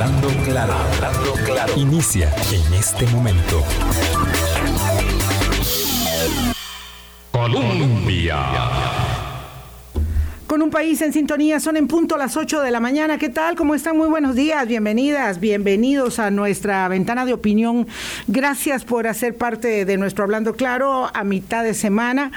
Hablando claro, hablando claro. Inicia en este momento. Colombia. Con un país en sintonía, son en punto las 8 de la mañana. ¿Qué tal? ¿Cómo están? Muy buenos días, bienvenidas, bienvenidos a nuestra ventana de opinión. Gracias por hacer parte de nuestro Hablando Claro a mitad de semana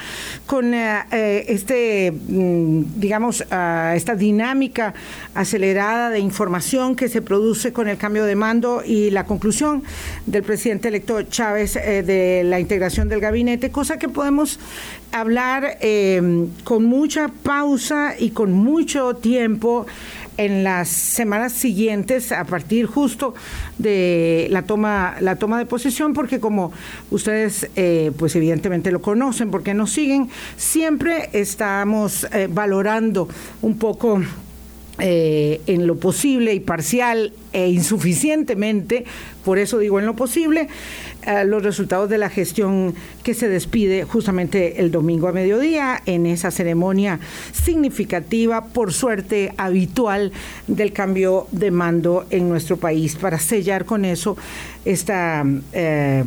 con eh, eh, este, mm, digamos, ah, esta dinámica acelerada de información que se produce con el cambio de mando y la conclusión del presidente electo Chávez eh, de la integración del gabinete, cosa que podemos hablar con mucha pausa y con mucho tiempo en las semanas siguientes a partir justo de la toma la toma de posesión porque como ustedes eh, pues evidentemente lo conocen porque nos siguen siempre estamos eh, valorando un poco eh, en lo posible y parcial e insuficientemente, por eso digo en lo posible, eh, los resultados de la gestión que se despide justamente el domingo a mediodía en esa ceremonia significativa, por suerte habitual, del cambio de mando en nuestro país, para sellar con eso esta eh,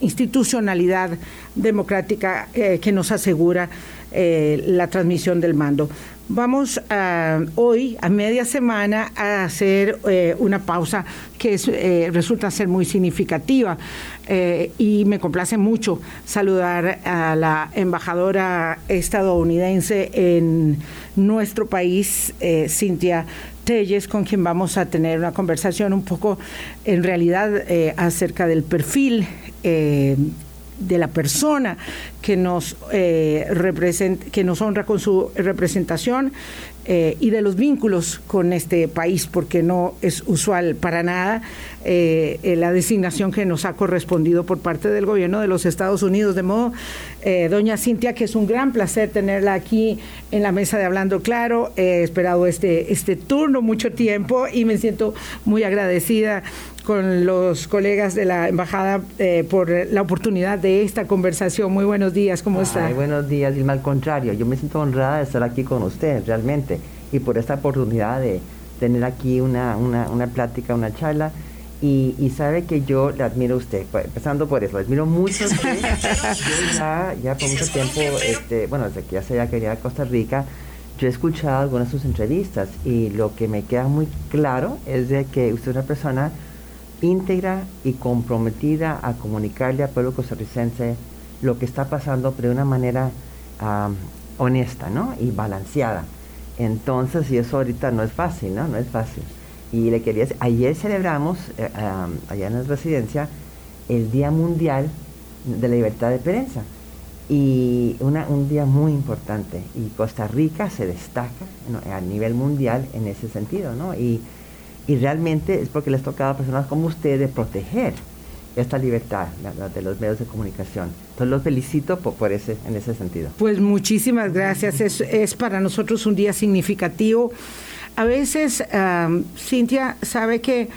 institucionalidad democrática que nos asegura la transmisión del mando. Vamos a, hoy, a media semana, a hacer eh, una pausa que eh, resulta ser muy significativa eh, y me complace mucho saludar a la embajadora estadounidense en nuestro país, Cintia Telles, con quien vamos a tener una conversación un poco, en realidad, acerca del perfil de la persona que nos, eh, que nos honra con su representación eh, y de los vínculos con este país, porque no es usual para nada eh, la designación que nos ha correspondido por parte del gobierno de los Estados Unidos. De modo, doña Cintia, que es un gran placer tenerla aquí en la mesa de Hablando Claro. He esperado este, este turno mucho tiempo y me siento muy agradecida con los colegas de la embajada eh, por la oportunidad de esta conversación. Muy buenos días, ¿cómo está? Buenos días, y al contrario, yo me siento honrada de estar aquí con usted, realmente, y por esta oportunidad de tener aquí una, una, una plática, una charla. Y, sabe que yo le admiro a usted, pues, empezando por eso, le admiro mucho a usted. yo ya, ya por mucho tiempo, este, bueno, desde que ya se había querido a Costa Rica, yo he escuchado algunas de sus entrevistas y lo que me queda muy claro es de que usted es una persona íntegra y comprometida a comunicarle al pueblo costarricense lo que está pasando, pero de una manera honesta, ¿no? Y balanceada. Entonces, y eso ahorita no es fácil, ¿no? No es fácil. Y le quería decir, ayer celebramos, eh, allá en la residencia, el Día Mundial de la Libertad de Prensa. Y una, un día muy importante. Y Costa Rica se destaca a nivel mundial en ese sentido, ¿no? Y y realmente es porque les toca a personas como ustedes proteger esta libertad de los medios de comunicación. Entonces los felicito por, ese, en ese sentido. Pues muchísimas gracias. Es, para nosotros un día significativo. A veces, Cintia sabe que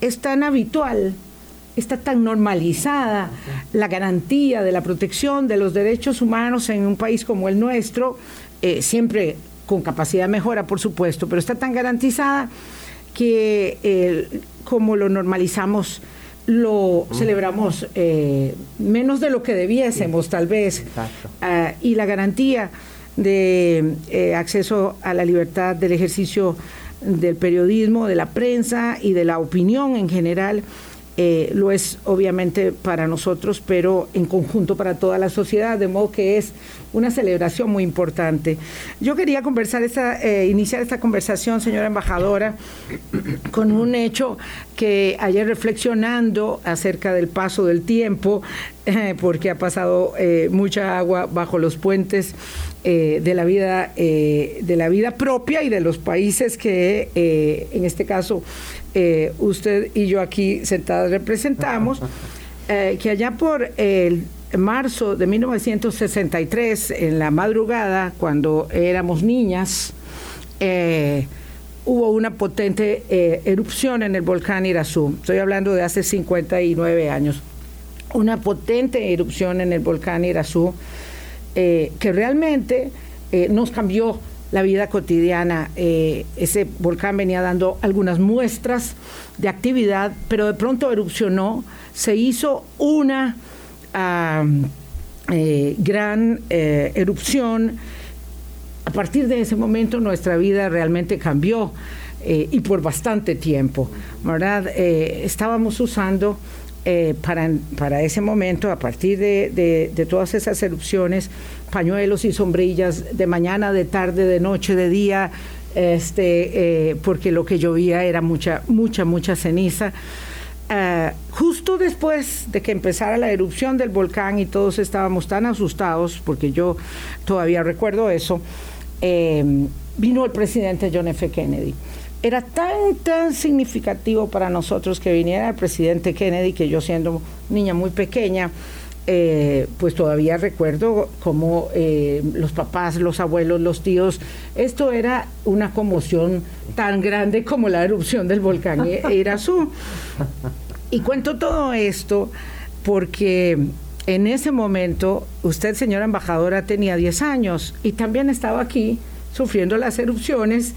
es tan habitual, está tan normalizada la garantía de la protección de los derechos humanos en un país como el nuestro, eh, siempre con capacidad de mejora, por supuesto, pero está tan garantizada que eh, como lo normalizamos, lo celebramos eh, menos de lo que debiésemos, tal vez. Ah, y la garantía de eh, acceso a la libertad del ejercicio del periodismo, de la prensa y de la opinión en general eh, lo es obviamente para nosotros, pero en conjunto para toda la sociedad, de modo que es una celebración muy importante. Yo quería conversar esta, eh, iniciar esta conversación, señora embajadora, con un hecho que ayer reflexionando acerca del paso del tiempo, eh, porque ha pasado mucha agua bajo los puentes de la vida de la vida propia y de los países que en este caso eh, usted y yo aquí sentadas representamos, eh, que allá por el marzo de 1963, en la madrugada, cuando éramos niñas, eh, hubo una potente erupción en el volcán Irazú. Estoy hablando de hace 59 años. Una potente erupción en el volcán Irazú que realmente nos cambió la vida cotidiana. Eh, ese volcán venía dando algunas muestras de actividad, pero de pronto erupcionó, se hizo una eh, gran eh, erupción. A partir de ese momento nuestra vida realmente cambió y por bastante tiempo, ¿verdad? estábamos usando eh, para, para, ese momento, a partir de, de, todas esas erupciones, pañuelos y sombrillas de mañana, de tarde, de noche, de día, este, eh, porque lo que llovía era mucha, mucha, mucha ceniza. Eh, justo después de que empezara la erupción del volcán y todos estábamos tan asustados, porque yo todavía recuerdo eso, vino el presidente John F. Kennedy era tan, tan significativo para nosotros que viniera el presidente Kennedy, que yo siendo niña muy pequeña, eh, pues todavía recuerdo cómo eh, los papás, los abuelos, los tíos, esto era una conmoción tan grande como la erupción del volcán Irazú. Y cuento todo esto porque en ese momento usted, señora embajadora, tenía 10 años y también estaba aquí sufriendo las erupciones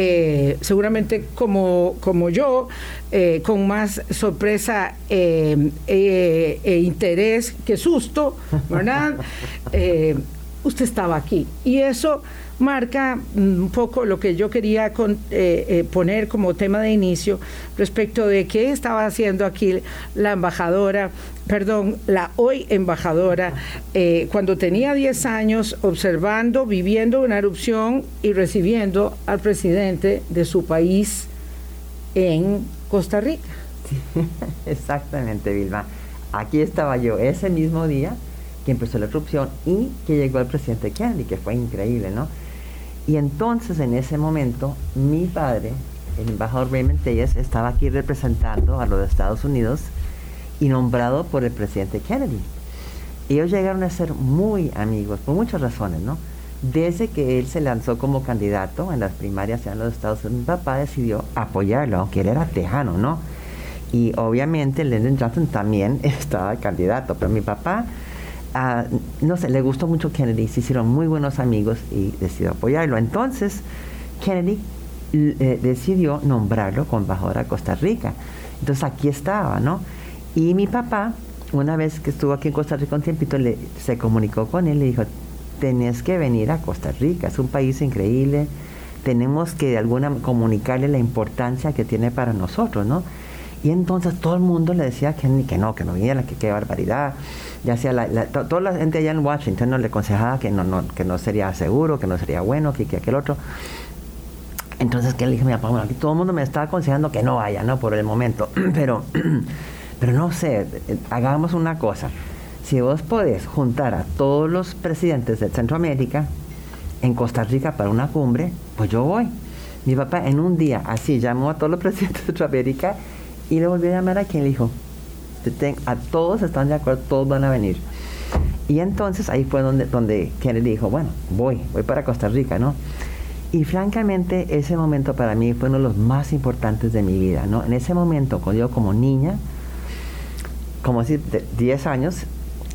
eh, seguramente como, como yo, eh, con más sorpresa eh, e interés que susto, ¿verdad? usted estaba aquí. Y eso marca un poco lo que yo quería poner como tema de inicio respecto de qué estaba haciendo aquí la embajadora perdón, la hoy embajadora, eh, cuando tenía 10 años, observando, viviendo una erupción y recibiendo al presidente de su país en Costa Rica. exactamente, Vilma. Aquí estaba yo ese mismo día que empezó la erupción y que llegó el presidente Kennedy, que fue increíble, ¿no? Y entonces en ese momento mi padre, el embajador Raymond Telles, estaba aquí representando a los Estados Unidos y nombrado por el presidente Kennedy. Ellos llegaron a ser muy amigos por muchas razones, ¿no? Desde que él se lanzó como candidato en las primarias en los Estados Unidos, mi papá decidió apoyarlo, aunque él era tejano, ¿no? Y obviamente Lyndon Johnson también estaba candidato, pero mi papá, no sé, le gustó mucho Kennedy, se hicieron muy buenos amigos y decidió apoyarlo. Entonces, Kennedy eh, decidió nombrarlo como embajador a Costa Rica. Entonces aquí estaba, ¿no? Y mi papá, una vez que estuvo aquí en Costa Rica un tiempito, le, se comunicó con él le dijo, tenés que venir a Costa Rica, es un país increíble, tenemos que de alguna comunicarle la importancia que tiene para nosotros, ¿no? Y entonces todo el mundo le decía que, que no, que no viniera, que qué barbaridad. Ya sea la, toda la gente allá en Washington no le aconsejaba que no, que no sería seguro, que no sería bueno, que, que aquel otro. Entonces que le dije mi bueno, aquí todo el mundo me está aconsejando que no vaya, ¿no? Por el momento. Pero Pero no sé, hagamos una cosa. Si vos podés juntar a todos los presidentes de Centroamérica en Costa Rica para una cumbre, pues yo voy. Mi papá en un día así llamó a todos los presidentes de Centroamérica y le volvió a llamar a quien le dijo, a todos están de acuerdo, todos van a venir. Y entonces ahí fue donde, donde Kennedy dijo, bueno, voy, voy para Costa Rica, ¿no? Y francamente ese momento para mí fue uno de los más importantes de mi vida, ¿no? En ese momento, cuando yo como niña, como decir, 10 años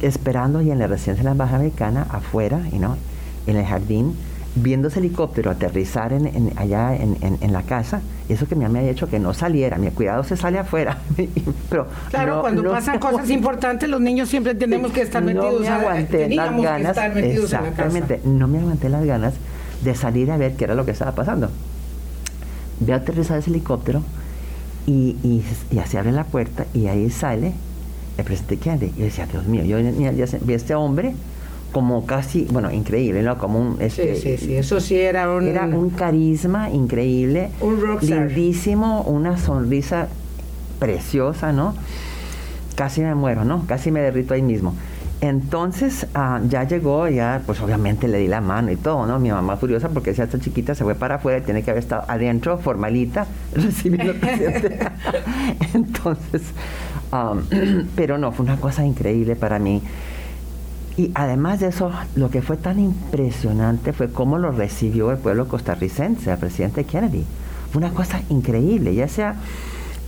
esperando y en la residencia de la Embajada Americana, afuera, no, en el jardín, viendo ese helicóptero aterrizar en, allá en, la casa, eso que me había hecho que no saliera, mi cuidado se sale afuera. Pero claro, cuando pasan cosas importantes, los niños siempre tenemos que estar metidos, no me aguanté las ganas, exactamente, no me aguanté las ganas de salir a ver qué era lo que estaba pasando. Veo aterrizar ese helicóptero y, y, y así abre la puerta y ahí sale el presidente Kennedy. Yo decía, Dios mío, yo vi a este hombre como casi, bueno, increíble, ¿no? Como un... Este, sí, sí, sí, eso sí era un... Era un carisma increíble. Un rockstar. Lindísimo, una sonrisa preciosa, ¿no? Casi me muero, ¿no? Casi me derrito ahí mismo. Entonces ah, ya llegó, ya pues obviamente le di la mano y todo, ¿no? Mi mamá furiosa porque si esta chiquita se fue para afuera y tiene que haber estado adentro, formalita, recibiendo al presidente. Entonces, pero no, fue una cosa increíble para mí. Y además de eso, lo que fue tan impresionante fue cómo lo recibió el pueblo costarricense, el presidente Kennedy. Fue una cosa increíble, ya sea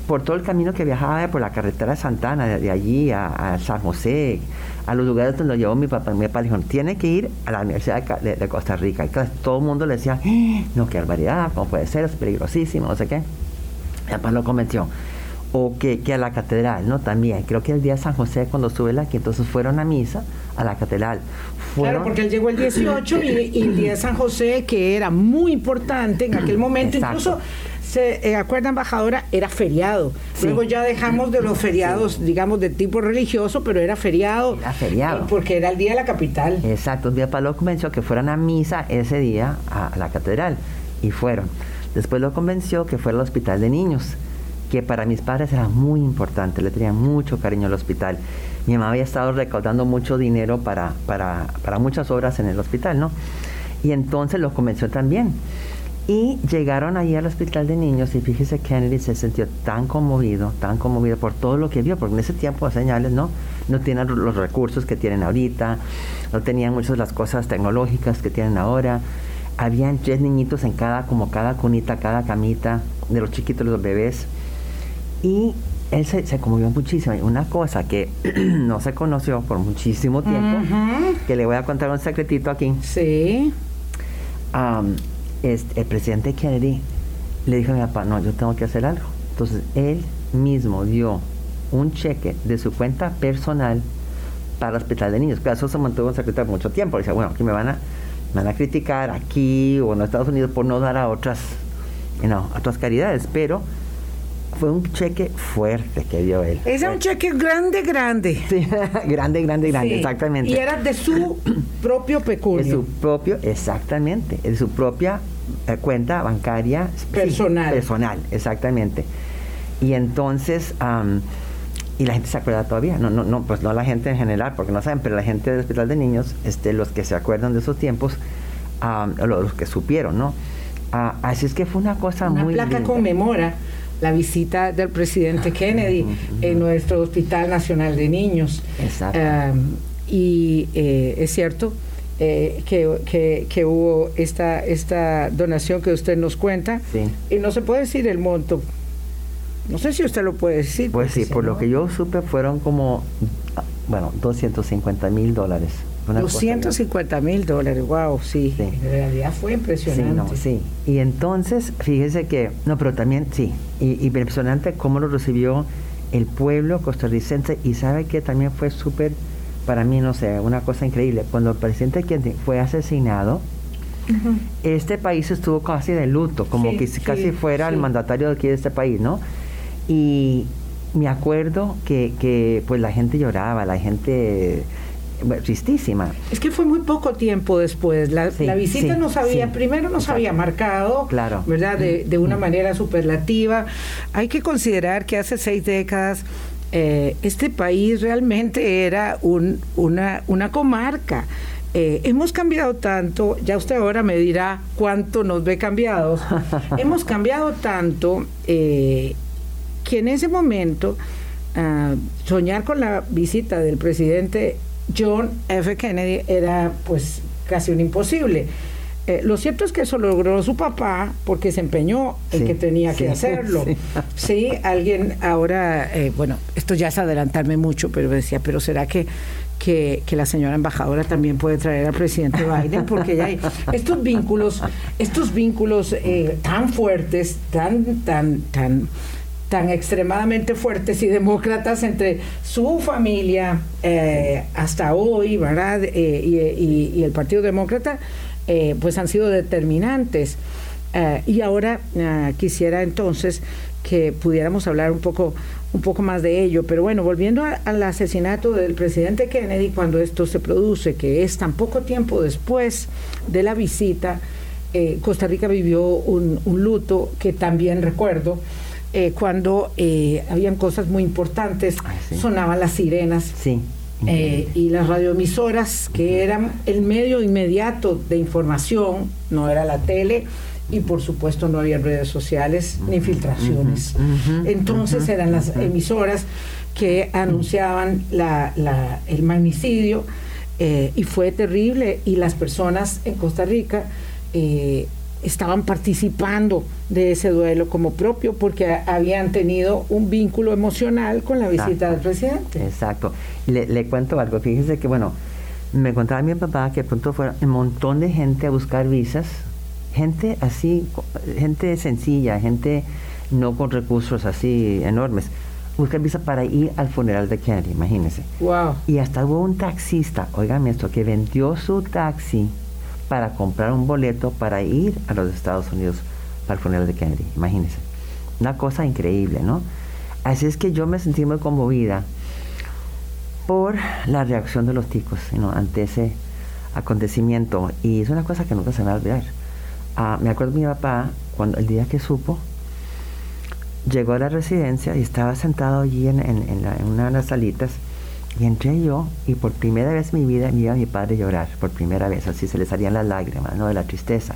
por todo el camino que viajaba por la carretera de Santana, de, allí a, San José, a los lugares donde lo llevó mi papá. Mi papá dijo, tiene que ir a la Universidad de, Costa Rica. Y todo el mundo le decía, no, qué barbaridad, ¿cómo puede ser? Es peligrosísimo, no sé qué. Mi papá lo convenció. O que, que, a la catedral, ¿no? También. Creo que el día de San José, cuando estuve aquí, entonces fueron a misa a la catedral. Claro, porque él llegó el 18 y, el día de San José, que era muy importante en aquel momento, incluso se eh, acuerda embajadora, era feriado. Luego ya dejamos de los feriados, digamos, de tipo religioso, pero era feriado. Era feriado. Eh, porque era el día de la capital. Exacto. Un día Pablo convenció que fueran a misa ese día a, la catedral. Y fueron. Después lo convenció que fuera al hospital de niños, que para mis padres era muy importante, le tenía mucho cariño al hospital. Mi mamá había estado recaudando mucho dinero para, para, para muchas obras en el hospital, ¿no? Y entonces lo convenció también. Y llegaron ahí al hospital de niños y fíjese Kennedy se sintió tan conmovido, tan conmovido por todo lo que vio, porque en ese tiempo señales no, no tienen los recursos que tienen ahorita, no tenían muchas de las cosas tecnológicas que tienen ahora. Habían tres niñitos en cada, como cada cunita, cada camita, de los chiquitos, los bebés. Y él se, se conmovió muchísimo. Una cosa que no se conoció por muchísimo tiempo, que le voy a contar un secretito aquí. Sí el presidente Kennedy le dijo a mi papá, no, yo tengo que hacer algo. Entonces él mismo dio un cheque de su cuenta personal para el hospital de niños. Claro, eso se mantuvo en secreto mucho tiempo. Dice, bueno, aquí me van a, van a criticar aquí o en Estados Unidos por no dar a otras, no, otras caridades, pero fue un cheque fuerte que dio él. Es un cheque grande, grande. Sí, grande, grande, grande, exactamente. Y era de su propio peculio. De su propio, exactamente, de su propia eh, cuenta bancaria personal. personal, exactamente. Y entonces, y la gente se acuerda todavía, no, no, no, pues no la gente en general, porque no saben, pero la gente del Hospital de Niños, este, los que se acuerdan de esos tiempos, los, que supieron, ¿no? Ah, así es que fue una cosa una muy. placa conmemora la visita del presidente Kennedy en nuestro Hospital Nacional de Niños. Exacto. y eh, es cierto, eh, que, que, hubo esta, esta donación que usted nos cuenta. Y no se puede decir el monto. No sé si usted lo puede decir. Pues sí, por lo que yo supe fueron como, bueno, 250 mil dólares. 250 mil dólares, wow, sí. En realidad fue impresionante. Sí, Y entonces, fíjese que, no, pero también, sí, y, impresionante cómo lo recibió el pueblo costarricense y sabe que también fue súper para mí, no sé, una cosa increíble. Cuando el presidente Kennedy fue asesinado, este país estuvo casi de luto, como que casi fuera el mandatario de aquí de este país, ¿no? Y me acuerdo que, que pues la gente lloraba, la gente tristísima. Es que fue muy poco tiempo después. La, visita nos había, primero nos había marcado, claro. ¿verdad? De, de una manera superlativa. Hay que considerar que hace seis décadas eh, este país realmente era una, una comarca. Eh, hemos cambiado tanto, ya usted ahora me dirá cuánto nos ve cambiados, hemos cambiado tanto eh, que en ese momento ah, soñar con la visita del presidente John F. Kennedy era pues casi un imposible. Eh, lo cierto es que eso lo logró su papá porque se empeñó en que tenía que hacerlo. Sí. alguien ahora, eh, bueno, esto ya es adelantarme mucho, pero decía, pero ¿será que, que, la señora embajadora también puede traer al presidente Biden? Porque ya hay estos vínculos, estos vínculos eh, tan fuertes, tan, tan, tan tan extremadamente fuertes y demócratas entre su familia hasta hoy, ¿verdad? y, el Partido Demócrata eh, pues han sido determinantes. Eh, y ahora eh, quisiera entonces que pudiéramos hablar un poco, un poco más de ello. Pero bueno, volviendo al asesinato del presidente Kennedy, cuando esto se produce, que es tan poco tiempo después de la visita, Costa Rica vivió un, luto que también recuerdo. Cuando habían cosas muy importantes, ah, sonaban las sirenas. Sí eh, y las radioemisoras, que eran el medio inmediato de información, no era la tele, y por supuesto no había redes sociales ni filtraciones. Entonces eran las emisoras que anunciaban el magnicidio eh, y fue terrible y las personas en Costa Rica eh, estaban participando de ese duelo como propio porque habían tenido un vínculo emocional con la visita del presidente. Exacto. Le, le cuento algo. Fíjese que, bueno, me contaba mi papá que de pronto fue un montón de gente a buscar visas, gente así, gente sencilla, gente no con recursos así enormes, buscar visas para ir al funeral de Kennedy, imagínense. Wow. Y hasta hubo un taxista, oigan esto, que vendió su taxi para comprar un boleto para ir a los Estados Unidos para el funeral de Kennedy, imagínense. Una cosa increíble, ¿no? Así es que yo me sentí muy conmovida por la reacción de los ticos ante ese acontecimiento. Y es una cosa que nunca se me va a olvidar. Ah, me acuerdo de mi papá, cuando el día que supo, llegó a la residencia y estaba sentado allí en, una de las salitas. Y entré yo y por primera vez en mi vida vi a mi padre llorar, por primera vez, así se le salían las lágrimas, ¿no? De la tristeza.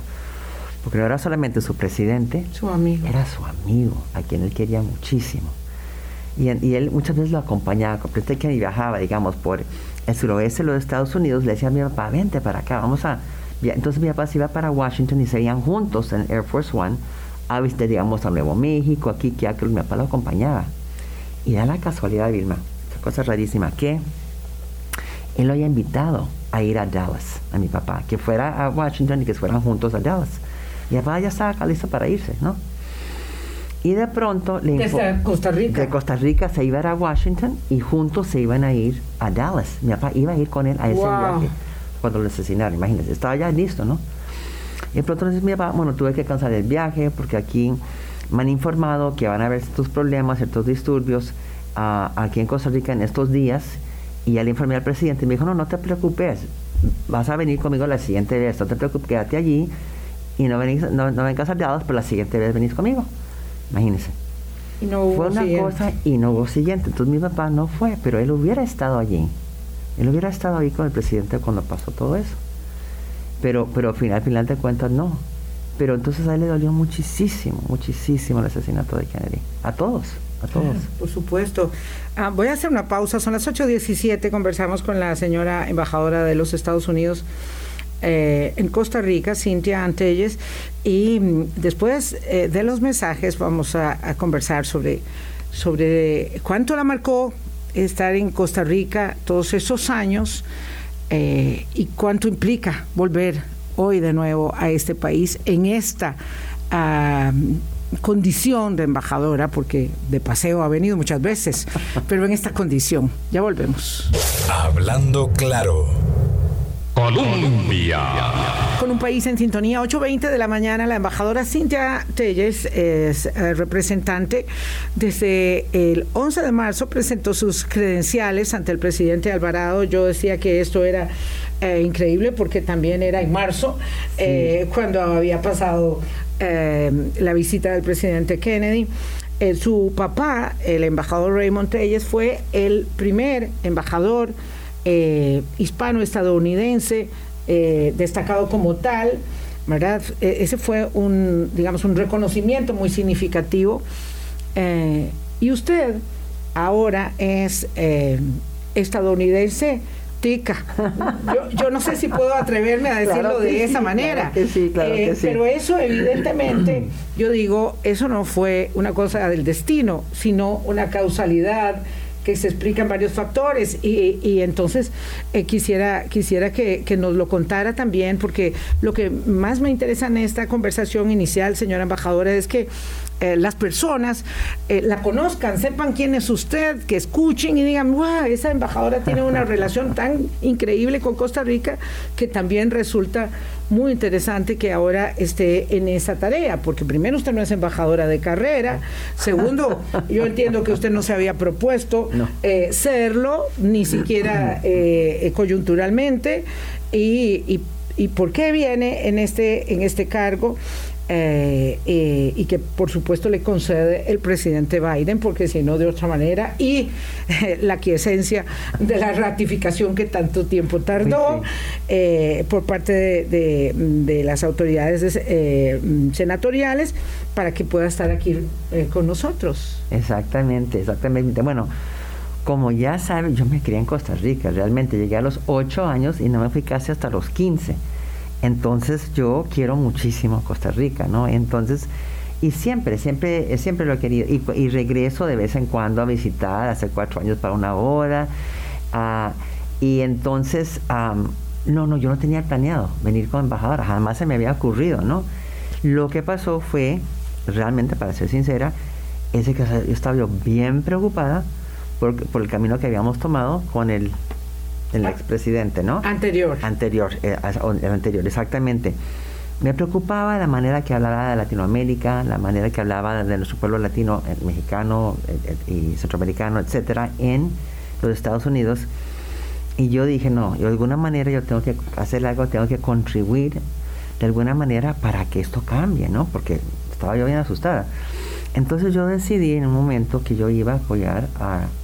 Porque no era solamente su presidente, su amigo. Era su amigo, a quien él quería muchísimo. Y, él muchas veces lo acompañaba, porque que viajaba, digamos, por el suroeste de los Estados Unidos, le decía a mi papá, vente para acá, vamos a... Entonces mi papá se iba para Washington y se iban juntos en Air Force One a visitar, digamos, a Nuevo México, aquí, que mi papá lo acompañaba. Y da la casualidad, Vilma, cosa rarísima, que él lo había invitado a ir a Dallas, a mi papá, que fuera a Washington y que fueran juntos a Dallas. Mi papá ya estaba listo para irse, ¿no? Y de pronto le Desde Costa Rica. De Costa Rica se iba a, Washington y juntos se iban a ir a Dallas. Mi papá iba a ir con él a ese viaje cuando lo asesinaron, imagínense, estaba ya listo, ¿no? Y de pronto mi papá, bueno, tuve que cansar el viaje porque aquí me han informado que van a haber estos problemas, ciertos disturbios aquí en Costa Rica en estos días. Y ya le informé al presidente y me dijo, no, no te preocupes, vas a venir conmigo la siguiente vez, no te preocupes, quédate allí y no, venís, no, no vengas a Dallas, pero la siguiente vez venís conmigo. Imagínense. fue una cosa y no hubo siguiente. Entonces mi papá no fue, pero él hubiera estado allí. Él hubiera estado ahí con el presidente cuando pasó todo eso. Pero, pero al final, al final de cuentas no. Pero entonces a él le dolió muchísimo, muchísimo el asesinato de Kennedy. A todos, a todos. por supuesto. Ah, voy a hacer una pausa. Son las 8.17. Conversamos con la señora embajadora de los Estados Unidos eh, en Costa Rica, Cintia Antelles, y mm, después eh, de los mensajes vamos a, conversar sobre, sobre cuánto la marcó estar en Costa Rica todos esos años eh, y cuánto implica volver hoy de nuevo a este país en esta ah, condición de embajadora, porque de paseo ha venido muchas veces, pero en esta condición. Ya volvemos. Hablando claro. Colombia. Con un país en sintonía, 8.20 de la mañana, la embajadora Cintia Telles es eh, representante. Desde el 11 de marzo presentó sus credenciales ante el presidente Alvarado. Yo decía que esto era eh, increíble porque también era en marzo, eh, cuando había pasado la visita del presidente Kennedy. su papá, el embajador Raymond Telles, fue el primer embajador eh, hispano-estadounidense, eh, destacado como tal, ¿verdad? E, ese fue un, digamos, un reconocimiento muy significativo. Eh, y usted ahora es estadounidense tica. Yo, no sé si puedo atreverme a decirlo de esa manera. pero eso evidentemente, yo digo, eso no fue una cosa del destino, sino una causalidad que se explican varios factores y, y entonces eh, quisiera, quisiera que, que, nos lo contara también porque lo que más me interesa en esta conversación inicial, señora embajadora, es que eh, las personas eh, la conozcan, sepan quién es usted, que escuchen y digan, wow, esa embajadora tiene una relación tan increíble con Costa Rica que también resulta muy interesante que ahora esté en esa tarea, porque primero usted no es embajadora de carrera, segundo, yo entiendo que usted no se había propuesto eh, serlo, ni siquiera coyunturalmente, y, y, y, por qué viene en este, en este cargo. Eh, eh, y que por supuesto le concede el presidente Biden, porque si no de otra manera, y eh, la quiesencia de la ratificación que tanto tiempo tardó por parte de, de, las autoridades senatoriales para que pueda estar aquí con nosotros. Exactamente, exactamente. Bueno. Como ya saben, yo me crié en Costa Rica, realmente llegué a los 8 años y no me fui casi hasta los 15 Entonces yo quiero muchísimo Costa Rica, ¿no? Entonces, y siempre, siempre, siempre lo he querido. Y, regreso de vez en cuando a visitar, hace cuatro años para una hora. Ah, y entonces, no, no, yo no tenía planeado venir como embajadora, jamás se me había ocurrido, ¿no? Lo que pasó fue, realmente, para ser sincera, ese que yo estaba bien preocupada por, por el camino que habíamos tomado con el el expresidente, ¿no? Anterior. Anterior, eh, el anterior, exactamente. Me preocupaba la manera que hablaba de Latinoamérica, la manera que hablaba de nuestro pueblo latino, el mexicano y centroamericano, etcétera, en los Estados Unidos. Y yo dije, no, de alguna manera yo tengo que hacer algo, tengo que contribuir de alguna manera para que esto cambie, ¿no? Porque estaba yo bien asustada. Entonces yo decidí en un momento que yo iba a apoyar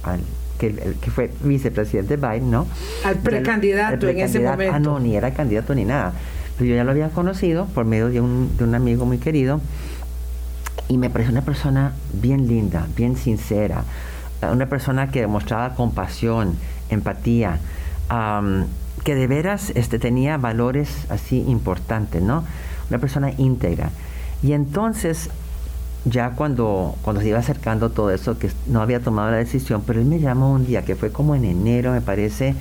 al que, que fue vicepresidente Biden, ¿no? Al precandidato en ese momento. Ah, no, ni era candidato ni nada. Pero yo ya lo había conocido por medio de un, de un amigo muy querido y me pareció una persona bien linda, bien sincera, una persona que demostraba compasión, empatía, que de veras este, tenía valores así importantes, ¿no? Una persona íntegra. Y entonces ya cuando, cuando se iba acercando todo eso, que no había tomado la decisión, pero él me llamó un día, que fue como en enero, me parece,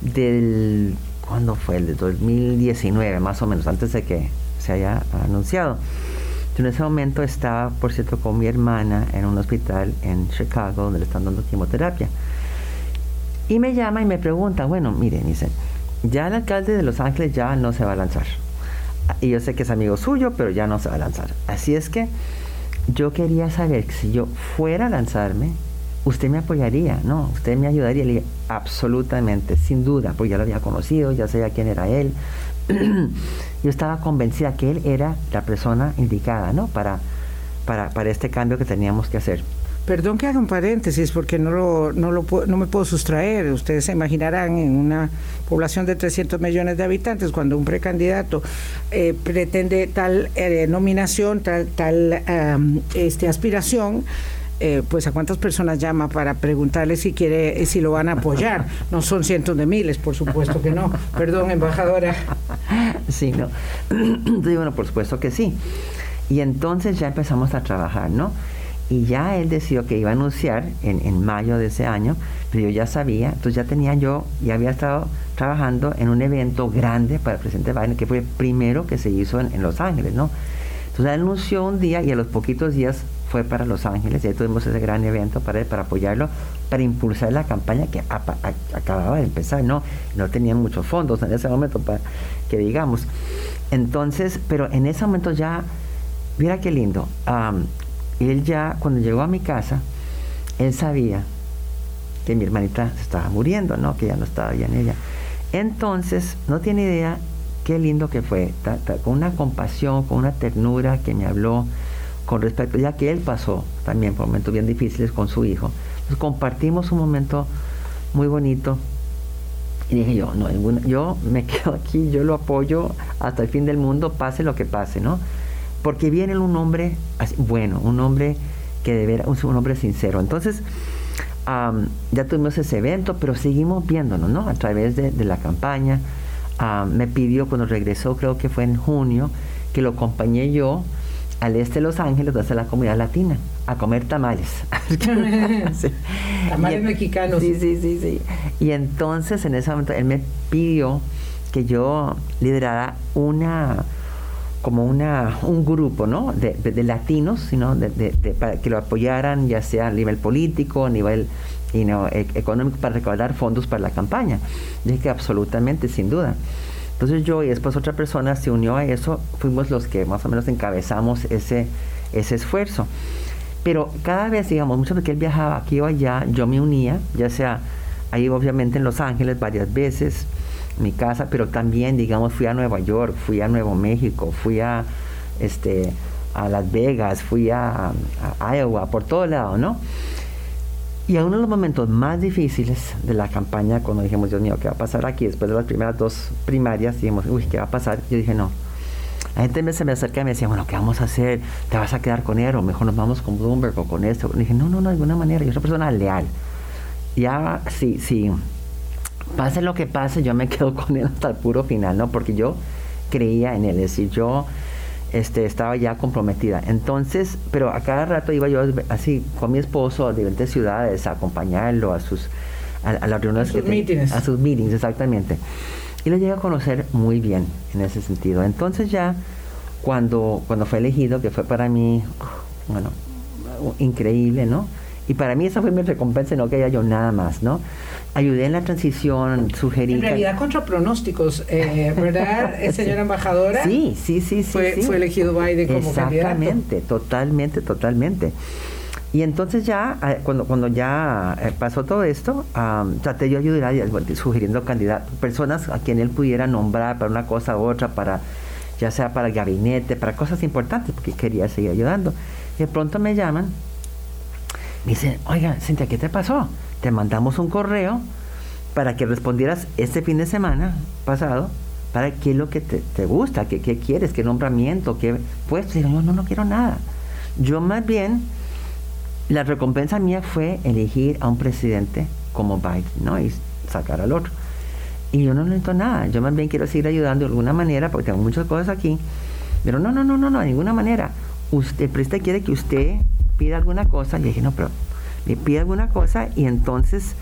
del, ¿cuándo fue? El de 2019, más o menos, antes de que se haya anunciado. Yo en ese momento estaba, por cierto, con mi hermana en un hospital en Chicago, donde le están dando quimioterapia. Y me llama y me pregunta, bueno, miren, dice, ya el alcalde de Los Ángeles ya no se va a lanzar. Y yo sé que es amigo suyo, pero ya no se va a lanzar. Así es que yo quería saber que si yo fuera a lanzarme, usted me apoyaría, ¿no? Usted me ayudaría. Le absolutamente, sin duda, porque ya lo había conocido, ya sabía quién era él. yo estaba convencida que él era la persona indicada, ¿no? Para, para, para este cambio que teníamos que hacer. Perdón que haga un paréntesis porque no, lo, no, lo, no me puedo sustraer. Ustedes se imaginarán en una población de 300 millones de habitantes, cuando un precandidato eh, pretende tal eh, nominación, tal, tal este, aspiración, eh, pues a cuántas personas llama para preguntarle si quiere, si lo van a apoyar. No son cientos de miles, por supuesto que no. Perdón, embajadora. Sí, no. bueno, por supuesto que sí. Y entonces ya empezamos a trabajar, ¿no? Y ya él decidió que iba a anunciar en, mayo de ese año, pero yo ya sabía, entonces ya tenía yo, ya había estado trabajando en un evento grande para el presidente Biden, que fue el primero que se hizo en, Los Ángeles, ¿no? Entonces él anunció un día y a los poquitos días fue para Los Ángeles y ahí tuvimos ese gran evento para él, para apoyarlo, para impulsar la campaña que acababa de empezar, ¿no? No tenían muchos fondos en ese momento para que digamos. Entonces, pero en ese momento ya, mira qué lindo, él ya, cuando llegó a mi casa, él sabía que mi hermanita se estaba muriendo, ¿no? Que ya no estaba bien ella. Entonces, no tiene idea qué lindo que fue, con una compasión, con una ternura que me habló con respecto, ya que él pasó también por momentos bien difíciles con su hijo. Entonces compartimos un momento muy bonito y dije yo, no, yo me quedo aquí, yo lo apoyo hasta el fin del mundo, pase lo que pase, ¿no? Porque viene un hombre bueno, un hombre que de ver, un hombre sincero. Entonces, ya tuvimos ese evento, pero seguimos viéndonos, ¿no? A través de, la campaña. me pidió cuando regresó, creo que fue en junio, que lo acompañé yo al este de Los Ángeles, hacer la comunidad latina, a comer tamales. Tamales mexicanos. Sí, sí, sí, sí. Y entonces en ese momento él me pidió que yo liderara una como una, un grupo ¿no? de, latinos sino de, para que lo apoyaran ya sea a nivel político, a nivel e, económico, para recaudar fondos para la campaña. Dije que absolutamente, sin duda. Entonces yo y después otra persona se unió a eso, fuimos los que más o menos encabezamos ese, ese esfuerzo. Pero cada vez, digamos, mucho porque él viajaba aquí o allá, yo me unía, ya sea ahí obviamente en Los Ángeles varias veces, mi casa, pero también, digamos, fui a Nueva York, fui a Nuevo México, fui a, este, a Las Vegas, fui a, Iowa, por todo lado, ¿no? Y a uno de los momentos más difíciles de la campaña, cuando dijimos, Dios mío, ¿qué va a pasar aquí? Después de las primeras dos primarias, dijimos, uy, ¿qué va a pasar? Yo dije, no. La gente se me acerca y me decía, bueno, ¿qué vamos a hacer? ¿Te vas a quedar con él? O mejor nos vamos con Bloomberg o con esto. Y dije, no, no, no, de alguna manera. Yo soy una persona leal. Ya, sí, sí pase lo que pase, yo me quedo con él hasta el puro final, ¿no? Porque yo creía en él, es decir, yo este, estaba ya comprometida. Entonces, pero a cada rato iba yo así con mi esposo a diferentes ciudades a acompañarlo a sus a, las reuniones a sus meetings. a sus meetings, exactamente. Y lo llegué a conocer muy bien en ese sentido. Entonces ya cuando cuando fue elegido, que fue para mí, bueno, increíble, ¿no? Y para mí esa fue mi recompensa, no que haya yo nada más, ¿no? Ayudé en la transición, sugerí... En realidad contra pronósticos, eh, ¿verdad, señora embajadora? Sí, sí, sí, sí. Fue, fue elegido Biden como Exactamente, totalmente, totalmente. Y entonces ya, eh, cuando, cuando ya eh, pasó todo esto, traté yo de ayudar sugiriendo candidatos, personas a quien él pudiera nombrar para una cosa u otra, para ya sea para el gabinete, para cosas importantes, porque quería seguir ayudando. Y de pronto me llaman me dice, oiga, Cintia, ¿qué te pasó? Te mandamos un correo para que respondieras este fin de semana pasado para qué es lo que te, gusta, qué, qué, quieres, qué nombramiento, qué puesto. Y yo, no, no quiero nada. Yo más bien, la recompensa mía fue elegir a un presidente como Biden, ¿no? Y sacar al otro. Y yo no necesito nada. Yo más bien quiero seguir ayudando de alguna manera, porque tengo muchas cosas aquí. Pero no, no, no, no, no, de ninguna manera. Usted, el presidente quiere que usted pide alguna cosa, le dije, no, pero le pide alguna cosa y entonces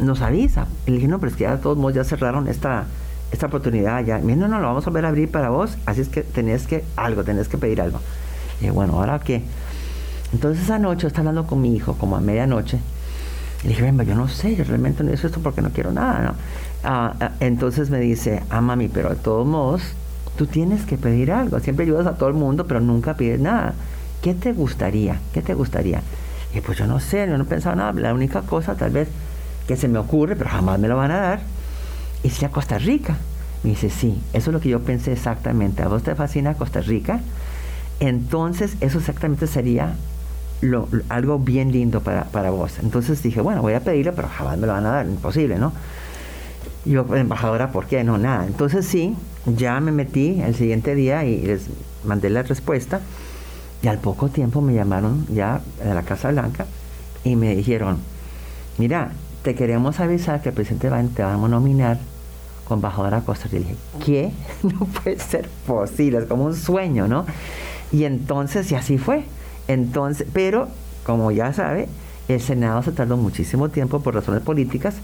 nos avisa. Le dije, no, pero es que ya de todos modos ya cerraron esta, esta oportunidad, ya, no, no, lo vamos a volver a abrir para vos, así es que tenés que algo, tenés que pedir algo. Y dije, bueno, ¿ahora qué? Entonces esa noche está hablando con mi hijo, como a medianoche, le dije, venga, yo no sé, yo realmente no hice esto porque no quiero nada, ¿no? Ah, ah, entonces me dice, ah, mami, pero de todos modos, tú tienes que pedir algo. Siempre ayudas a todo el mundo, pero nunca pides nada. ¿Qué te gustaría? ¿Qué te gustaría? Y pues yo no sé, yo no pensaba nada. La única cosa tal vez que se me ocurre, pero jamás me lo van a dar, es ir a Costa Rica. Me dice, sí, eso es lo que yo pensé exactamente. ¿A vos te fascina Costa Rica? Entonces, eso exactamente sería algo bien lindo para, para, vos. Entonces dije, bueno, voy a pedirlo, pero jamás me lo van a dar, imposible, ¿no? Yo, embajadora, ¿por qué? No, nada. Entonces sí, ya me metí el siguiente día y les mandé la respuesta. Y al poco tiempo me llamaron ya de la Casa Blanca y me dijeron, mira, te queremos avisar que el presidente Biden te vamos a nominar con embajadora Costa. Y dije, ¿qué? No puede ser posible, es como un sueño, ¿no? Y entonces, y así fue. Entonces, pero, como ya sabe, el Senado se tardó muchísimo tiempo por razones políticas